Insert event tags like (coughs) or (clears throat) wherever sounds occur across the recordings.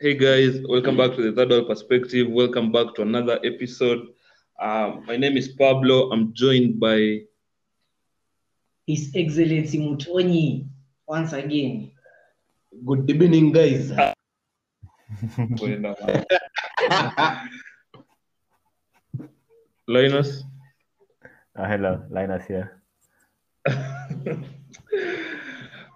Hey guys, welcome back to the Third World Perspective. Welcome back to another episode. Um, my name is Pablo. I'm joined by His Excellency Mutonyi once again. Good evening, guys. (laughs) (laughs) Linus. Uh, hello, Linus here. (laughs)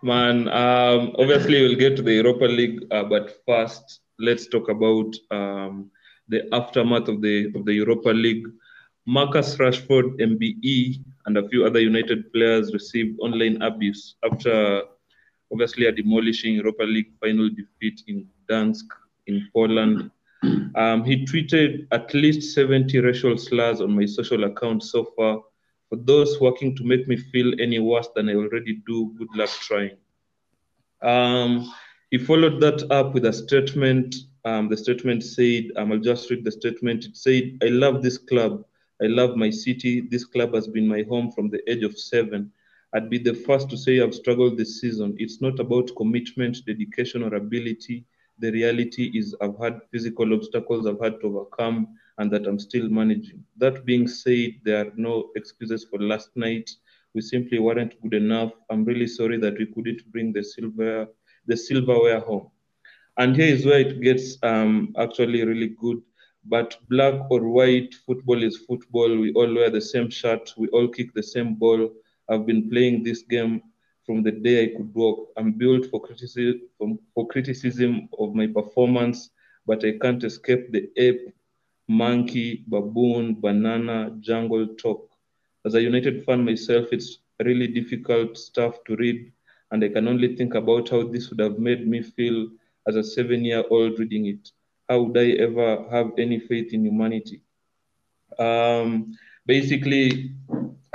Man, um, obviously we'll get to the Europa League, uh, but first let's talk about um, the aftermath of the of the Europa League. Marcus Rashford, MBE, and a few other United players received online abuse after obviously a demolishing Europa League final defeat in Gdansk in Poland. Um, he tweeted at least 70 racial slurs on my social account so far. For those working to make me feel any worse than I already do, good luck trying. Um, he followed that up with a statement. Um, the statement said, um, I'll just read the statement. It said, I love this club. I love my city. This club has been my home from the age of seven. I'd be the first to say I've struggled this season. It's not about commitment, dedication, or ability. The reality is I've had physical obstacles I've had to overcome and that I'm still managing. That being said, there are no excuses for last night. We simply weren't good enough. I'm really sorry that we couldn't bring the silver, the silverware home. And here is where it gets um, actually really good. But black or white, football is football. We all wear the same shirt. We all kick the same ball. I've been playing this game from the day I could walk. I'm built for criticism, for criticism of my performance, but I can't escape the ape, monkey, baboon, banana, jungle talk. As a United fan myself, it's really difficult stuff to read, and I can only think about how this would have made me feel as a seven year old reading it. How would I ever have any faith in humanity? Um, basically,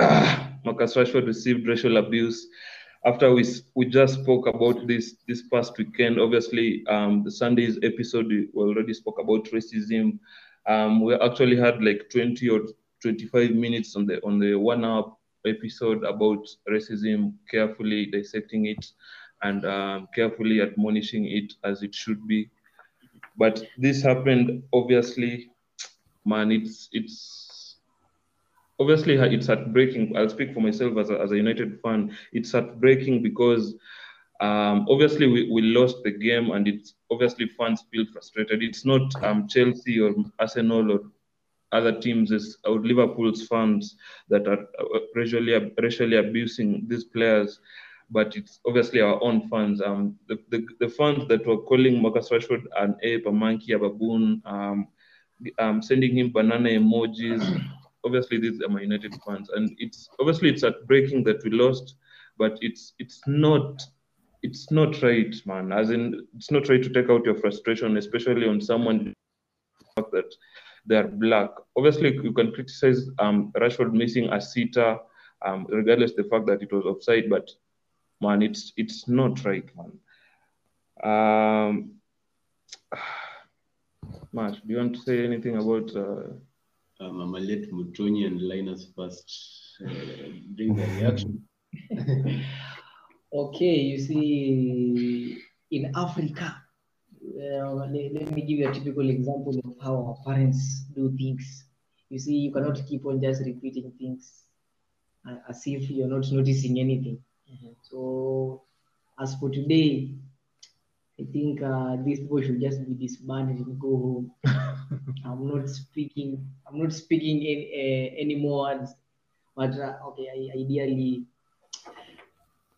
(clears throat) Marcus Rashford received racial abuse after we we just spoke about this this past weekend. Obviously, um, the Sunday's episode we already spoke about racism. Um, we actually had like 20 or 25 minutes on the on the one hour episode about racism, carefully dissecting it and um, carefully admonishing it as it should be. But this happened obviously, man. It's it's obviously it's heartbreaking. I'll speak for myself as a, as a United fan. It's heartbreaking because um, obviously we, we lost the game and it's obviously fans feel frustrated. It's not um, Chelsea or Arsenal or other teams, it's our Liverpool's fans that are uh, racially, racially abusing these players. But it's obviously our own fans. Um, the, the, the fans that were calling Marcus Rashford an ape, a monkey, a baboon, um, um, sending him banana emojis. (clears throat) obviously, these are my United fans, and it's obviously it's heartbreaking that we lost, but it's it's not it's not right, man. As in, it's not right to take out your frustration, especially on someone that they are black. Obviously, you can criticize um, Rashford missing a sitter, um, regardless the fact that it was offside, but man, it's it's not right, man. Um, (sighs) Marsh, do you want to say anything about? Uh, Um, I'm gonna let Mutonyi and Linus first uh, bring their reaction. (laughs) Okay, you see, in Africa, uh, let, let me give you a typical example of how our parents do things. You see, you cannot keep on just repeating things uh, as if you're not noticing anything. So, as for today, I think uh, these people should just be disbanded and go home. (laughs) I'm not speaking. I'm not speaking any, uh, any more words. But uh, okay, I, ideally,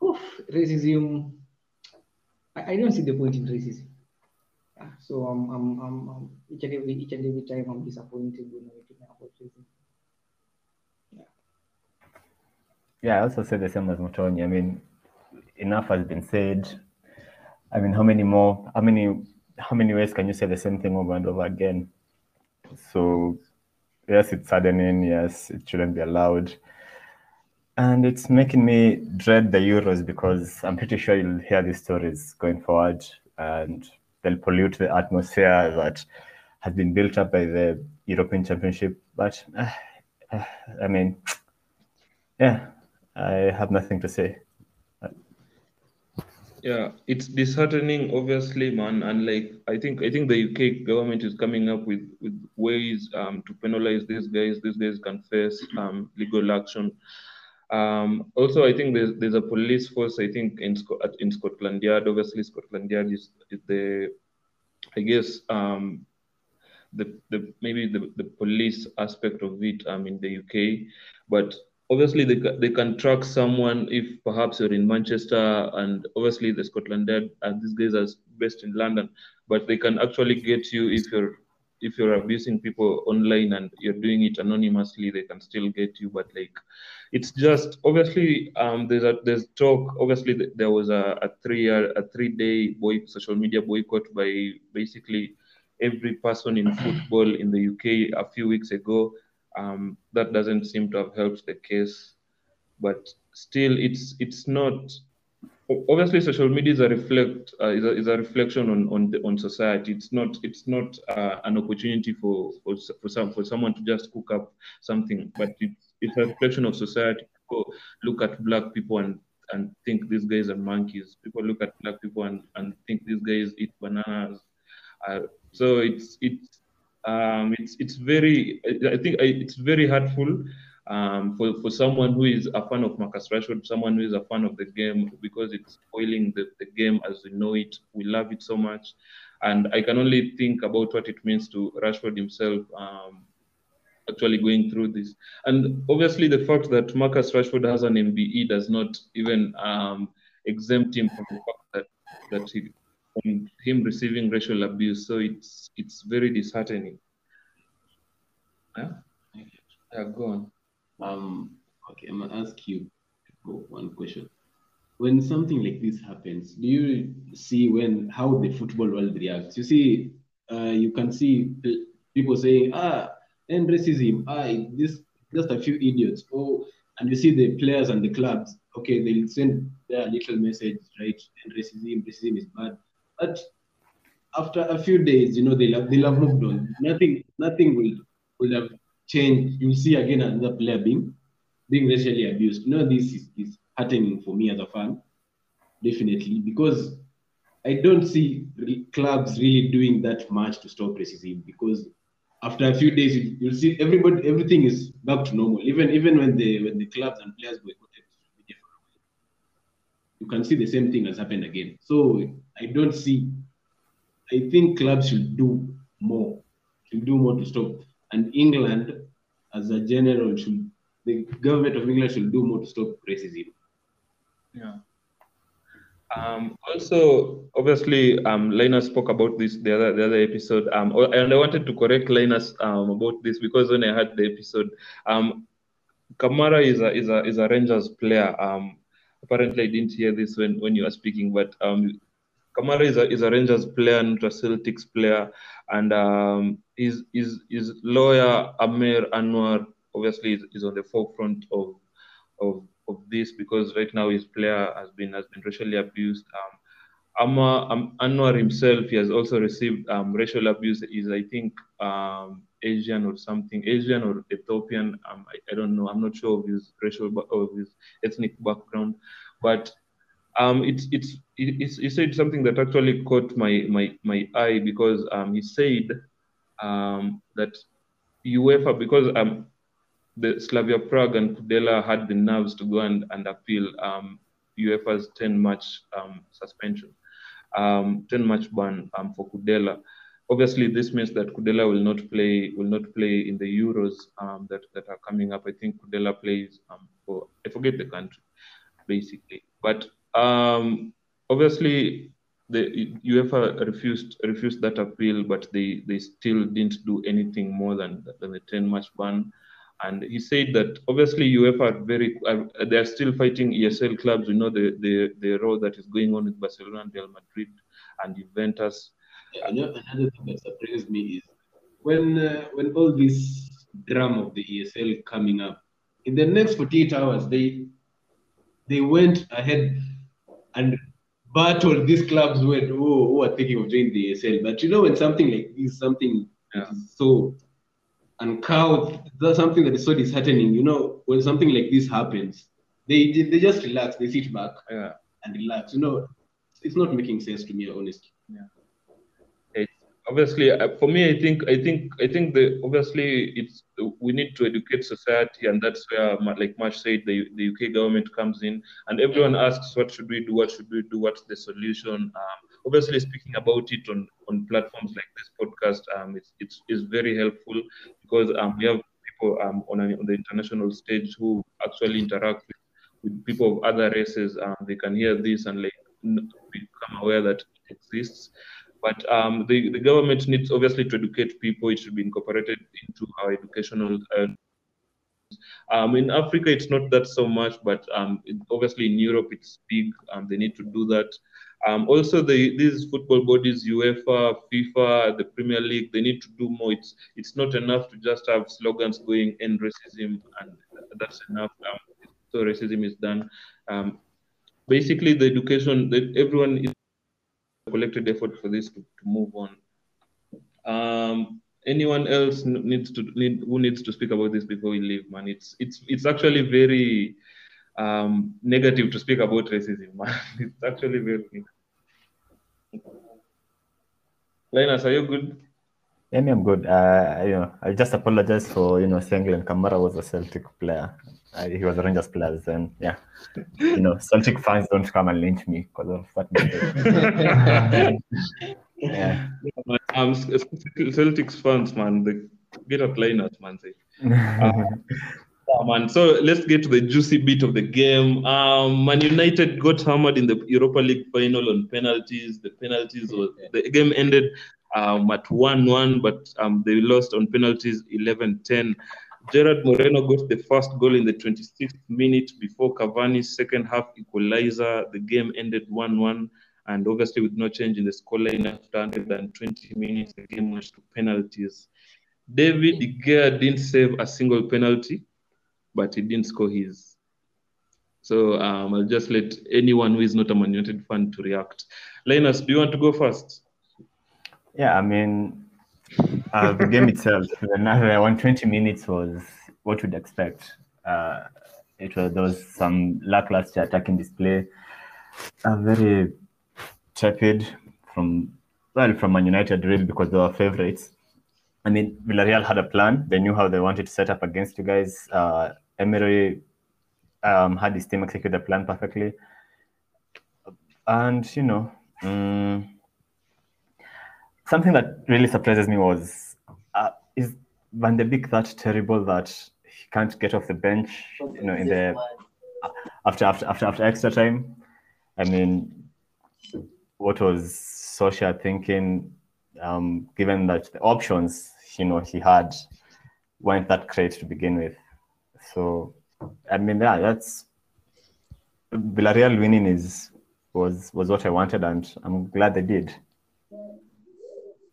oof, racism. I, I don't see the point in racism. Yeah, so I'm, I'm, I'm, I'm each and every each and every time I'm disappointed when I think about racism. Yeah, I also say the same as Mutoni. I mean, enough has been said. I mean, how many more? How many how many ways can you say the same thing over and over again? So, yes, it's saddening. Yes, it shouldn't be allowed. And it's making me dread the Euros because I'm pretty sure you'll hear these stories going forward and they'll pollute the atmosphere that has been built up by the European Championship. But uh, uh, I mean, yeah, I have nothing to say. Yeah, it's disheartening, obviously, man. And like, I think I think the UK government is coming up with with ways um, to penalize these guys. These guys can face um, legal action. Um, also, I think there's there's a police force. I think in in Scotland Yard. Obviously, Scotland Yard is, is the, I guess, um, the the maybe the, the police aspect of it um, in the UK, but obviously they, they can track someone if perhaps you're in Manchester and obviously the Scotland Yard and these guys are based in London, but they can actually get you if you're if you're abusing people online and you're doing it anonymously, they can still get you. But like, it's just obviously um, there's a there's talk. Obviously, there was a, a three year a three day boy social media boycott by basically every person in football in the UK a few weeks ago. Um, that doesn't seem to have helped the case, but still, it's it's not. Obviously, social media is a reflect uh, is, a, is a reflection on on the, on society. It's not it's not uh, an opportunity for, for for some for someone to just cook up something, but it's it's a reflection of society. People look at black people and and think these guys are monkeys. People look at black people and, and think these guys eat bananas. Uh, so it's it's um, it's it's very I I think it's very hurtful um, for for someone who is a fan of Marcus Rashford, someone who is a fan of the game because it's spoiling the, the game as we know it. We love it so much, and I can only think about what it means to Rashford himself. Um, actually going through this. And obviously, the fact that Marcus Rashford has an MBE does not even um, exempt him from the fact that that he, from him receiving racial abuse. So it's it's very disheartening. Yeah, yeah go on. Um, okay, I'm gonna ask you one question. When something like this happens, do you see when how the football world reacts? You see, uh, you can see people saying, "Ah, end racism. Ah, this just a few idiots." Oh, and you see the players and the clubs. Okay, they'll send their little message, right? End racism. Racism is bad. But after a few days, you know, they'll have, they'll have moved on. Nothing, nothing will will have changed. You'll see again another player being being racially abused. You know, this is, is happening for me as a fan, definitely, because I don't see re- clubs really doing that much to stop racism. Because after a few days, you, you'll see everybody, everything is back to normal. Even even when the when the clubs and players were you can see the same thing has happened again. So I don't see. I think clubs should do more, should do more to stop. And England, as a general, should the government of England should do more to stop racism. Yeah. Um, also, obviously, um, Linus spoke about this the other the other episode. Um, oh, and I wanted to correct Linus um, about this because when I had the episode, um, Kamara is a is a is a Rangers player. Um, apparently, I didn't hear this when when you were speaking, but um, Kamara is a is a Rangers player, not a Celtics player, and um, his his his lawyer Aamer Anwar obviously is, is on the forefront of of of this because right now his player has been has been racially abused. Um, Amma, um, Anwar himself, he has also received um, racial abuse. Is I think um, Asian or something, Asian or Ethiopian. Um, I, I don't know. I'm not sure of his racial of his ethnic background, but um, it's it's he said something that actually caught my my my eye because um, he said um, that UEFA because um, the Slavia Prague and Kudela had the nerves to go and, and appeal um, UEFA's 10 match um, suspension, um, 10 match ban um, for Kudela. Obviously, this means that Kudela will not play will not play in the Euros um, that, that are coming up. I think Kudela plays for I forget the country, basically. But obviously, the UEFA refused refused that appeal, but they, they still didn't do anything more than, than the 10 match ban. And he said that obviously UEFA are very, uh, they are still fighting ESL clubs. We know the, the, the row that is going on with Barcelona and Real Madrid and Juventus. Another another thing that surprised me is when uh, when all this drama of the ESL coming up, in the next 48 hours, they they went ahead and battled these clubs had, who, who are thinking of joining the ESL. But you know, when something like this, something Yeah. so uncouth, that's something that is so disheartening. You know, when something like this happens, they they just relax, they sit back Yeah. and relax. You know, it's not making sense to me, honestly. Obviously uh, for me i think i think i think the obviously it's we need to educate society and that's where like Marsh said the, the uk government comes in and everyone asks what should we do? What should we do? What's the solution? Um, obviously speaking about it on on platforms like this podcast um, it's, it's, it's very helpful because um, we have people um, on, on the international stage who actually interact with, with people of other races. Um, they can hear this and like become aware that it exists but um, the, the government needs obviously to educate people. It should be incorporated into our educational. Uh, um, in Africa, it's not that so much, but um, it- obviously in Europe, it's big. Um, they need to do that. Um, also, the, these football bodies, UEFA, FIFA, the Premier League, they need to do more. It's it's not enough to just have slogans going "end racism" and that's enough. Um, so racism is done. Um, basically, the education that everyone is collected effort for this to, to move on. Um, anyone else needs to need, who needs to speak about this before we leave, man? It's it's it's actually very um, negative to speak about racism, (laughs) man. It's actually very. Linus, are you good? Yeah, me, I'm good. Uh, you know, I just apologize for you know saying Glen Kamara was a Celtic player. Uh, he was a Rangers player, and yeah, you know, Celtic fans don't come and lynch me because of what. mistake. (laughs) yeah. Um, Celtics fans, man, they get at Linus, man. Say. (laughs) Yeah, man. So let's get to the juicy bit of the game. Um, Man United got hammered in the Europa League final on penalties. The penalties was the game ended um, at 1-1, but um, they lost on penalties 11-10. Gerard Moreno got the first goal in the 26th minute before Cavani's second half equalizer. The game ended 1-1, and obviously with no change in the scoreline after 120 minutes, the game went to penalties. David De Gea didn't save a single penalty but he didn't score his. So um, I'll just let anyone who is not a Man United fan to react. Linus, do you want to go first? Yeah, I mean, uh, the game (laughs) itself, the another 120 minutes was what you'd expect. Uh, it was there was some lackluster attacking display, uh, very tepid from well from Man United really because they were favorites. I mean, Villarreal had a plan. They knew how they wanted to set up against you guys. Uh, Emery um, had his team execute the plan perfectly, and you know. mm, something that really surprises me was uh, is Van de Beek that terrible that he can't get off the bench, you know, in the after after after after extra time. I mean, what was Solskjaer thinking? Um, given that the options you know he had weren't that great to begin with, so I mean, yeah, that's Villarreal winning is was was what I wanted, and I'm glad they did.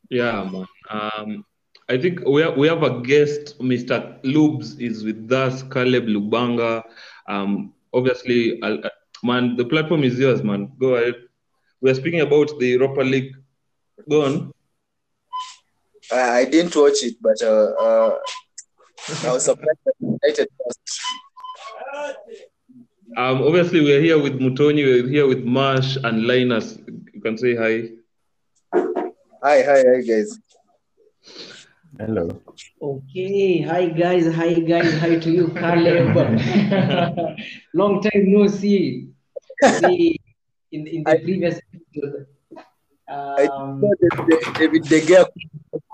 Yeah, man. Um, I think we have, we have a guest, Mr. Lubes is with us, Caleb Lubanga. Um, obviously, I'll, uh, man, the platform is yours, man. Go ahead. We are speaking about the Europa League. Go on. I, I didn't watch it, but uh, uh, I was surprised that United lost. Um, obviously, we're here with Mutoni, we're here with Marsh and Linus. You can say hi. Hi, hi, hi, guys. Hello. Okay, hi guys, hi guys, hi to you, Caleb. (laughs) Long time no see. See, in, in the I- previous episode, I um, saw that David De Gea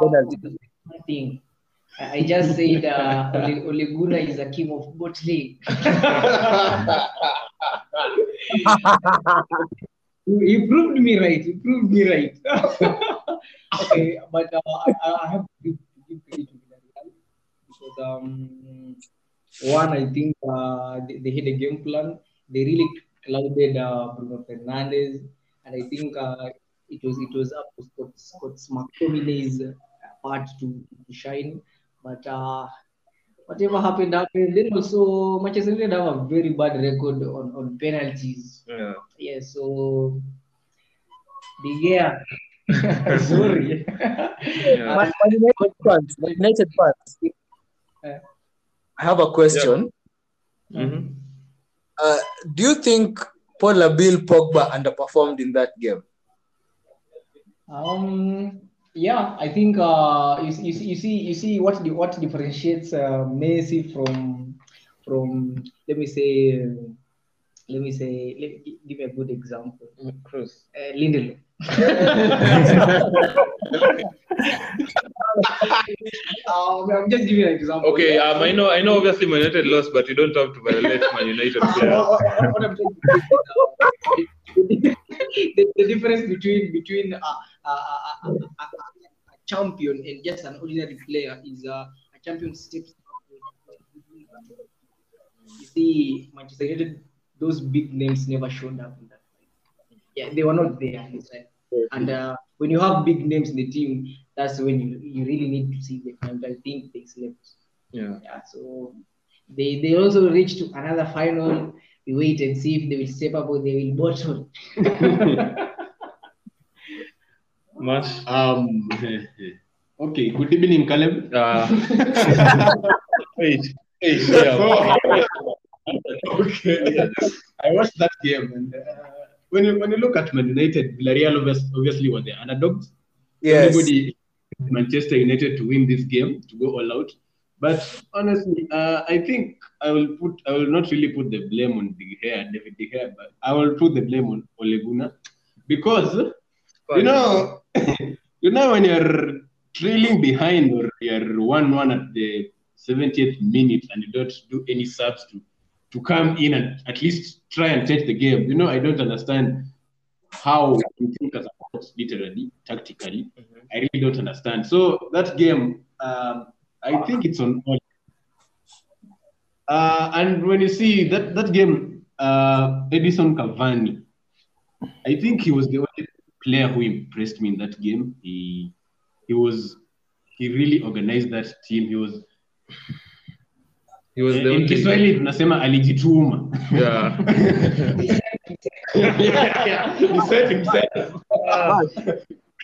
penalty. thing. I I just said uh, Ole, Ole Gunnar is a king of bottling. (laughs) (laughs) you proved me right. You proved me right. (laughs) okay, but uh, I, I have to give, give credit to Villarreal because um, one, I think uh, they, they had a game plan. They really clouded uh, Bruno Fernandes, and I think uh, it was it was up to Scott Scott McTominay's uh, part to, to shine, but uh, whatever happened happened. Then also Manchester United have a very bad record on, on penalties. Yeah. Yeah, so De Gea. (laughs) Sorry. Yeah. (laughs) Man Man United fans, Man United fans. I have a question. Mhm. Uh, do you think Paul Bill Pogba underperformed in that game? Um, yeah, I think uh, you, you, see- you see you see what the, what differentiates uh, Messi from from let me say uh, let me say let me give me a good example. Cruz. Uh, Lindelof. (laughs) um, I'm just giving an example. Okay, um, I know, I know. Obviously, Man United lost, but you don't have to violate Man United. (laughs) uh, the, the difference between between a, a, a, a, a, a champion and just an ordinary player is uh, a champion steps. You see, Manchester United, those big names never showed up in that fight. Yeah, they were not there inside. And uh, when you have big names in the team, that's when you, you really need to see them. And I think they slept. Yeah. Yeah, so they they also reached to another final. We wait and see if they will step up or they will bottle. (laughs) (laughs) Mash. Um, okay, good evening, Caleb. Uh, (laughs) wait, wait, (laughs) yeah. okay, I watched that game, and uh, when you when you look at Man United, Villarreal obvious- obviously were the underdogs. Yes. Everybody Manchester United to win this game to go all out. But honestly, uh, I think I will put I will not really put the blame on De Gea, David De Gea, but I will put the blame on Ole Gunnar because you know (coughs) you know when you're trailing behind or you're one one at the 70th minute and you don't do any subs to to come in and at least try and take the game. You know, I don't understand how you think as a coach, literally, tactically. I really don't understand. So that game, um, I think it's on all. Uh, and when you see that that game, uh, Edison Cavani, I think he was the only player who impressed me in that game. He he was he really organized that team. He was He was the in only. Kiswahili tunasema alijituma. Yeah. (laughs) yeah, yeah, he said himself.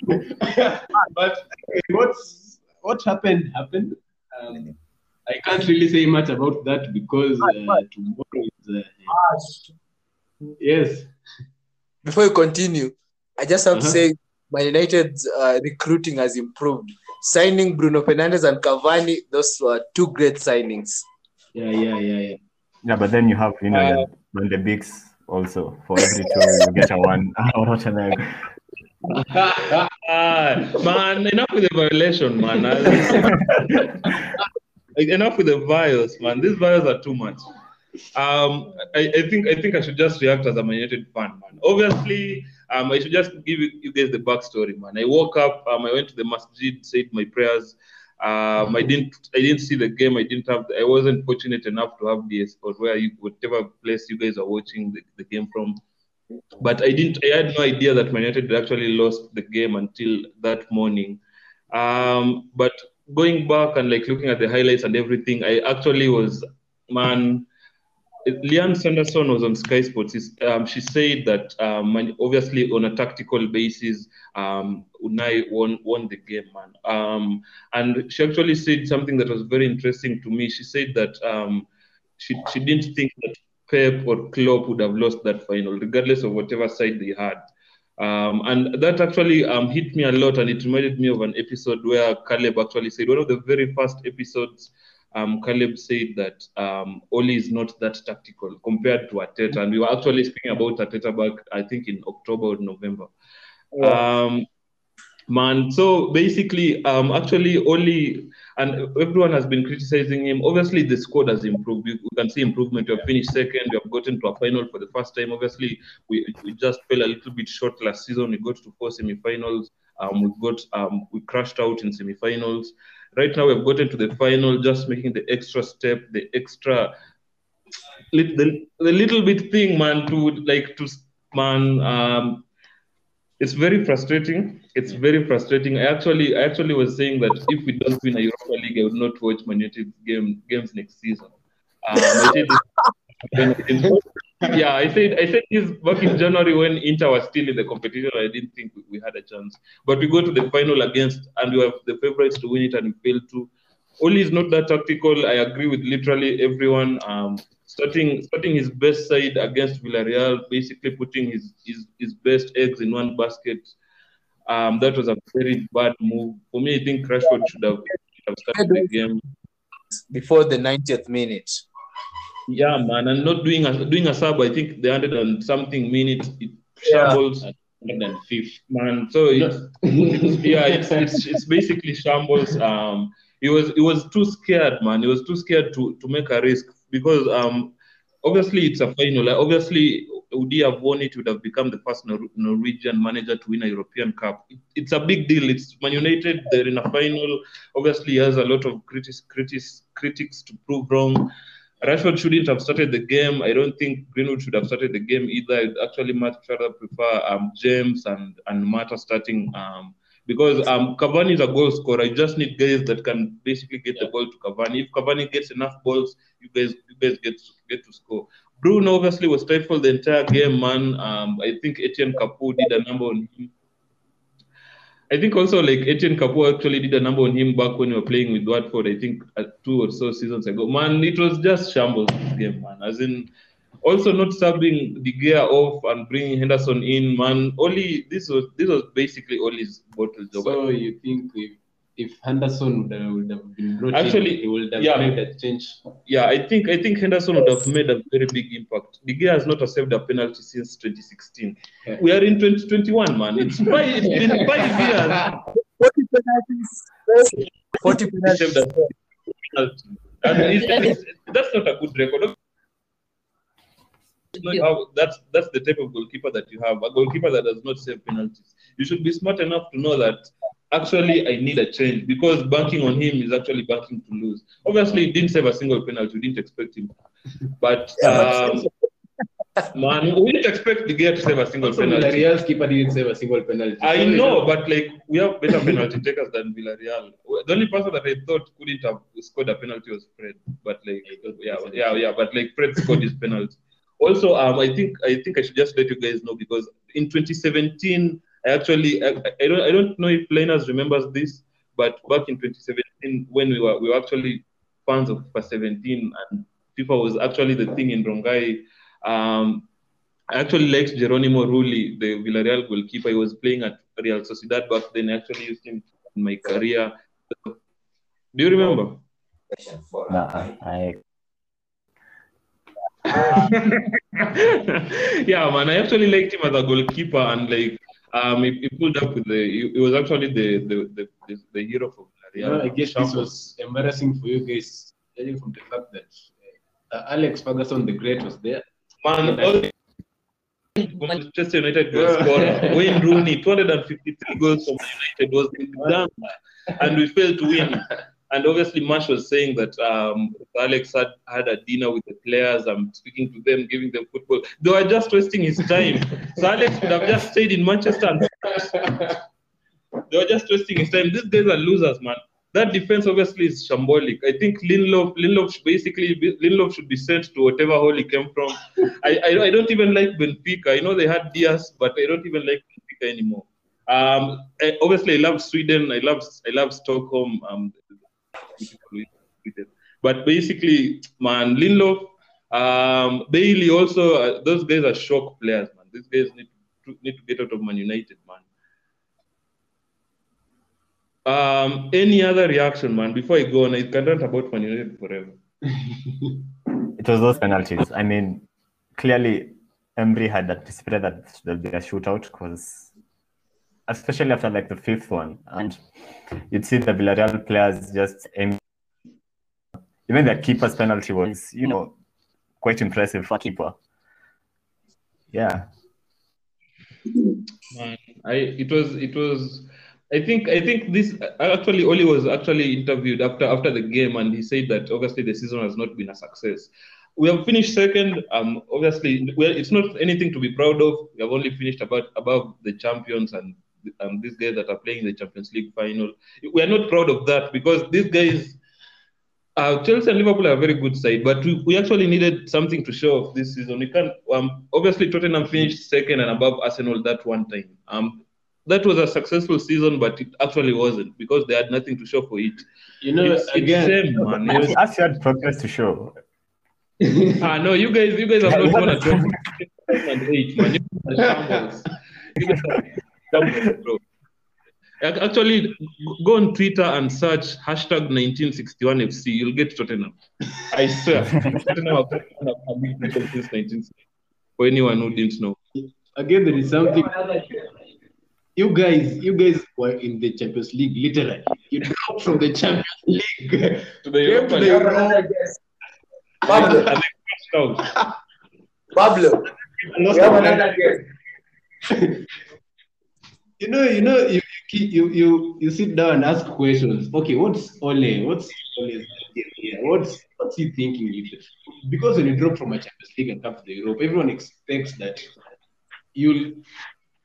(laughs) but what's what happened happened. Um, I can't really say much about that because uh, tomorrow is. Uh, yes. Before you continue, I just have to Uh-huh. say Man United's uh, recruiting has improved. Signing Bruno Fernandes and Cavani, those were two great signings. Yeah, yeah, yeah, yeah. Yeah, but then you have, you know, Uh, Van de Beeks also. For every two, you get a one. (laughs) What an egg. (laughs) Man, enough with the violation, man. (laughs) Enough with the vials, man. These vials are too much. Um, I, I think I think I should just react as a Man United fan, man. Obviously, um, I should just give you, you guys the backstory, man. I woke up, um, I went to the masjid, said my prayers. Um, I didn't I didn't see the game. I didn't have I wasn't fortunate enough to have DS or where you whatever place you guys are watching the, the game from. But I didn't I had no idea that Man United actually lost the game until that morning. Um, but going back and like looking at the highlights and everything, I actually was man. Lianne Sanderson was on Sky Sports. Um, she said that um, obviously on a tactical basis, um, Unai won won the game, man. Um, and she actually said something that was very interesting to me. She said that um, she she didn't think that Pep or Klopp would have lost that final, regardless of whatever side they had. Um, and that actually um, hit me a lot, and it reminded me of an episode where Caleb actually said one of the very first episodes. Um, Caleb said that um, Ole is not that tactical compared to Arteta, and we were actually speaking about Arteta back, I think, in October or November. Um, man, so basically, um, actually, Ole and everyone has been criticizing him. Obviously, the squad has improved. We, we can see improvement. We have finished second. We have gotten to a final for the first time. Obviously, we, we just fell a little bit short last season. We got to four semi-finals. Um, we've got um, we crashed out in semi-finals. Right now, we've gotten to the final, just making the extra step, the extra, the, the little bit thing, man, to like to man. Um, it's very frustrating. It's very frustrating. I actually, I actually was saying that if we don't win a Europa League, I would not watch Man United game games next season. Um, (laughs) yeah, I said I said this back in January when Inter was still in the competition. I didn't think we, we had a chance, but we go to the final against, and we have the favorites to win it, and we fail to. Ole is not that tactical. I agree with literally everyone. Um, starting starting his best side against Villarreal, basically putting his his, his best eggs in one basket. Um, that was a very bad move for me. I think Rashford should have, should have started the game. Before the 90th minute. Yeah, man, and not doing a doing a sub. I think the hundred and something minutes it shambles. And then fifth. Man, so it's, (laughs) yeah, it's, it's it's basically shambles. Um, he was he was too scared, man. He was too scared to to make a risk because um, obviously it's a final. Like, obviously, would he have won it? Would have become the first Nor- Norwegian manager to win a European Cup. It, it's a big deal. It's Man United. They're in a final. Obviously, he has a lot of critics critics critics to prove wrong. Rashford shouldn't have started the game. I don't think Greenwood should have started the game either. I'd actually much rather prefer um, James and and Mata starting um, because um, Cavani is a goal scorer. You just need guys that can basically get the ball to Cavani. If Cavani gets enough balls, you guys you guys get to, get to score. Bruno obviously was stifled the entire game, man. Um, I think Etienne Capoue did a number on him. I think also like Etienne Capoue actually did a number on him back when we were playing with Watford. I think uh, two or so seasons ago. Man, it was just shambles game, man. As in, also not subbing De Gea off and bringing Henderson in, man. Only this was this was basically Ole's bottle job. So you think if Henderson would have, would have been brought Actually, in, he would have yeah. made a change. yeah, I think I think Henderson would have made a very big impact. De Gea has not saved a penalty since 2016. Yeah. We are in 2021, man. It's (laughs) five, it's been five years. 40 penalties. 40 penalties. saved a penalty. And it's, it's, that's not a good record. It's how- that's that's the type of goalkeeper that you have. A goalkeeper that does not save penalties. You should be smart enough to know that actually I need a change because banking on him is actually banking to lose. Obviously, he didn't save a single penalty. We didn't expect him, (laughs) but um, man, we didn't expect the guy to save a single Also, penalty. Villarreal's keeper didn't save a single penalty. I So, know, but like we have better penalty takers than Villarreal. The only person that I thought couldn't have scored a penalty was Fred. But like, yeah, yeah, yeah. But like Fred scored his penalty. Also, um, I think I think I should just let you guys know because in 2017, I actually I, I don't I don't know if Linus remembers this, but back in 2017 when we were we were actually fans of FIFA 17 and FIFA was actually the thing in Rongai. Um, I actually liked Geronimo Rulli, the Villarreal goalkeeper. He was playing at Real Sociedad back then. I actually used him in my career. Do you remember? Nah, I (laughs) yeah, man. I actually liked him as a goalkeeper, and like, um, he, he pulled up with the. He, he was actually the the, the the the hero for you know, I guess this was embarrassing for you guys, judging from the fact that uh, Alex Ferguson the Great was there. Man, all Manchester United goal scorer Wayne Rooney, 253 goals for United was (laughs) done, and we failed to win. And obviously, Marsh was saying that um, Alex had, had a dinner with the players. I'm speaking to them, giving them football. They were just wasting his time. So Alex could have just stayed in Manchester. And they were just wasting his time. These guys are losers, man. That defense obviously is shambolic. I think Lindelof, Lindelof basically Lindelof should be sent to whatever hole he came from. I, I, I don't even like Benfica. I know they had Diaz, but I don't even like Benfica anymore. Um, I, obviously, I love Sweden. I love I love Stockholm. Um. But basically, man, Lindelof, um, Bailly also. Uh, those guys are shock players, man. These guys need to need to get out of Man United, man. Um, any other reaction, man? Before I go on, I can rant about Man United forever. (laughs) it was those penalties. I mean, clearly Emery had anticipated that there'll be a shootout because, especially after like the fifth one, and you'd see the Villarreal players just aim. Even the keeper's penalty was, you know, quite impressive for keeper. Yeah. Man, I it was it was. I think I think this actually Ole was actually interviewed after after the game and he said that obviously the season has not been a success. we have finished second. Um, obviously, well, it's not anything to be proud of. We have only finished about above the champions and um, these guys that are playing the Champions League final. We are not proud of that because these guys, uh, Chelsea and Liverpool are a very good side, but we, we actually needed something to show off this season. We can't. Um, obviously, Tottenham finished second and above Arsenal that one time. Um, that was a successful season, but it actually wasn't because they had nothing to show for it. You know, It's, it's again, shame, man. It was- As had progress to show. (laughs) ah, no, you guys, you guys have not (laughs) won a trophy since 2008, man. You guys are shambles. You guys are shambles, bro. Ac- Actually, go on Twitter and search hashtag 1961FC. You'll get Tottenham. I swear. (laughs) Tottenham have won a big title since 1960. For anyone who didn't know. again, there is something. You guys, you guys were in the Champions League, literally. You dropped from the Champions League (laughs) To the Europa League. Pablo, And they crashed out. Pablo, we have another guest. You know, you know, you you you you, you sit down and ask questions. Okay, what's Ole? What's Ole's idea here? What's what's he thinking? Because when you drop from a Champions League and come to the Europe, everyone expects that you'll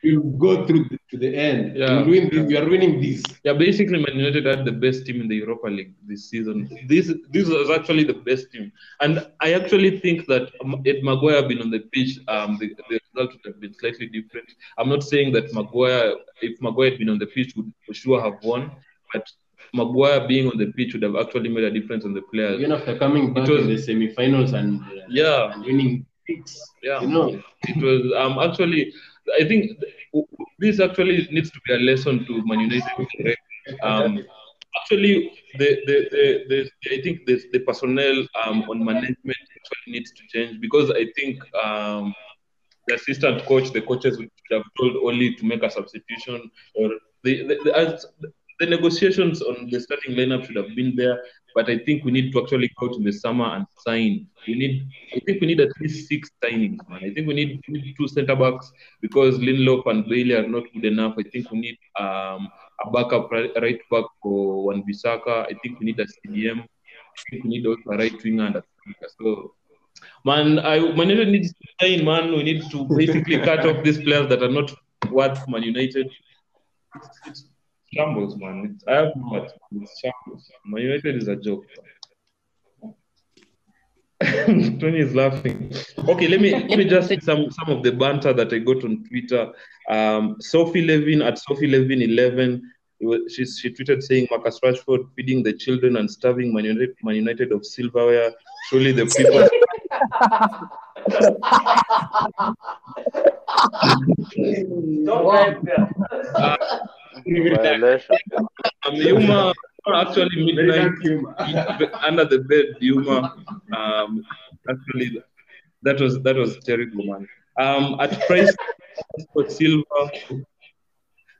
you'll go through the, to the end. Yeah. You'll win this. You are winning this. Yeah, basically, Man United had the best team in the Europa League this season. This this was actually the best team, and I actually think that um, if Maguire been on the pitch, um, the, the result would have been slightly different. I'm not saying that Maguire, if Maguire had been on the pitch, would for sure have won, but Maguire being on the pitch would have actually made a difference on the players. Even after coming back It was- in the semi-finals and uh, Yeah. and winning six, Yeah, you know. it was um actually I think this actually needs to be a lesson to Man United. Um, actually, the, the, the, the I think the, the personnel um, on management actually needs to change because I think um, the assistant coach, the coaches would have told Ole to make a substitution or the the, the, as, the negotiations on the starting lineup should have been there. But I think we need to actually go to the summer and sign. We need, I think we need at least six signings, man. I think we need, we need two centre backs because Lindelof and Bailly are not good enough. I think we need um, a backup right, right back for Wan Bissaka. I think we need a CDM. I think we need also a right winger and a striker. So, man, I Man United needs to sign, man. We need to basically cut off these players that are not worth Man United. It's, it's shambles, man. It's, I have no. It's shambles. Man United is a joke. (laughs) Tony is laughing. Okay, let me let me just some some of the banter that I got on Twitter. Um, Sophie Levin at Sophie Levin eleven. She, she tweeted saying Marcus Rashford feeding the children and starving Man United, Man United of silverware. Surely the people. (laughs) Um, Yuma actually midnight under the bed. Yuma um, actually that was that was terrible, man. Um, at price for Silva,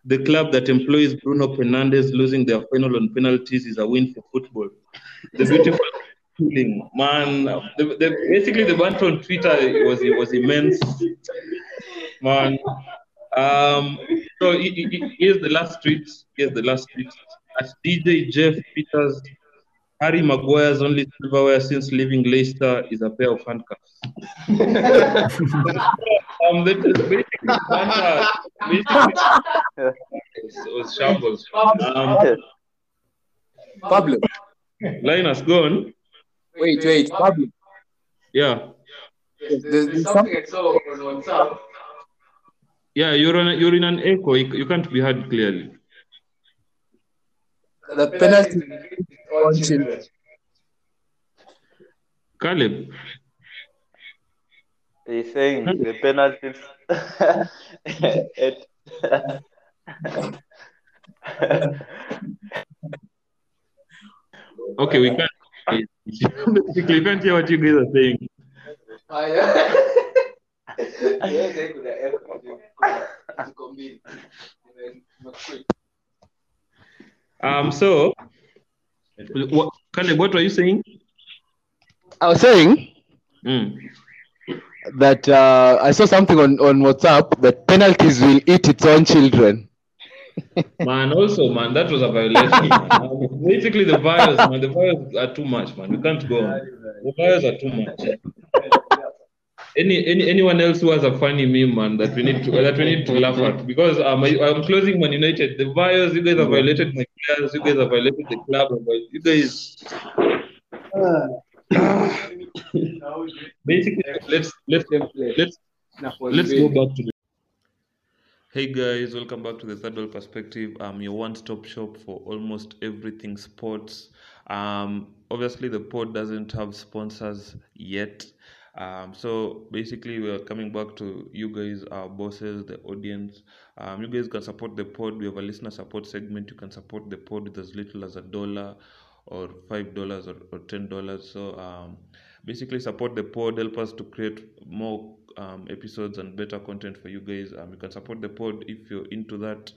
the club that employs Bruno Fernandes losing their final on penalties is a win for football. The beautiful feeling, man. The, the, basically, the banter on Twitter was was immense, man. Um, so he- he- he- here's the last tweet. Here's the last tweet. At DJ Jeff Peters, Harry Maguire's only silverware since leaving Leicester is a pair of handcuffs. (laughs) um, that is basically banter. Basically, it was shambles. Um, Pablo, Linus, go on. Wait, wait, Pablo. Yeah, There's, there's something I saw on WhatsApp. yeah. You're on. You're in an echo. You, you can't be heard clearly. The penalty on children. Caleb. He's saying the penalties. it, (laughs) Okay, we can't. Basically, we can't hear what you guys are saying. Um. So, what, Caleb, what were you saying? I was saying Mm. that uh, I saw something on, on WhatsApp that penalties will eat its own children. Man, also, man, that was a violation. (laughs) Basically, the virus, man, the virus are too much, man. We can't go on. The virus are too much. any, any anyone else who has a funny meme, man, that we need to that we need to laugh at because um, I, I'm closing Man United. The Vios, you guys have violated my players. You guys have violated the club. but You guys, (coughs) basically, let's let's let's let's go back to the. Hey guys, welcome back to the Third World Perspective. I'm your one-stop shop for almost everything sports. Um, obviously, the pod doesn't have sponsors yet. Um, so basically, we are coming back to you guys, our bosses, the audience. Um, you guys can support the pod. We have a listener support segment. You can support the pod with as little as a dollar or five dollars or, or ten dollars. So um, basically, support the pod. Help us to create more um, episodes and better content for you guys. Um, you can support the pod if you're into that.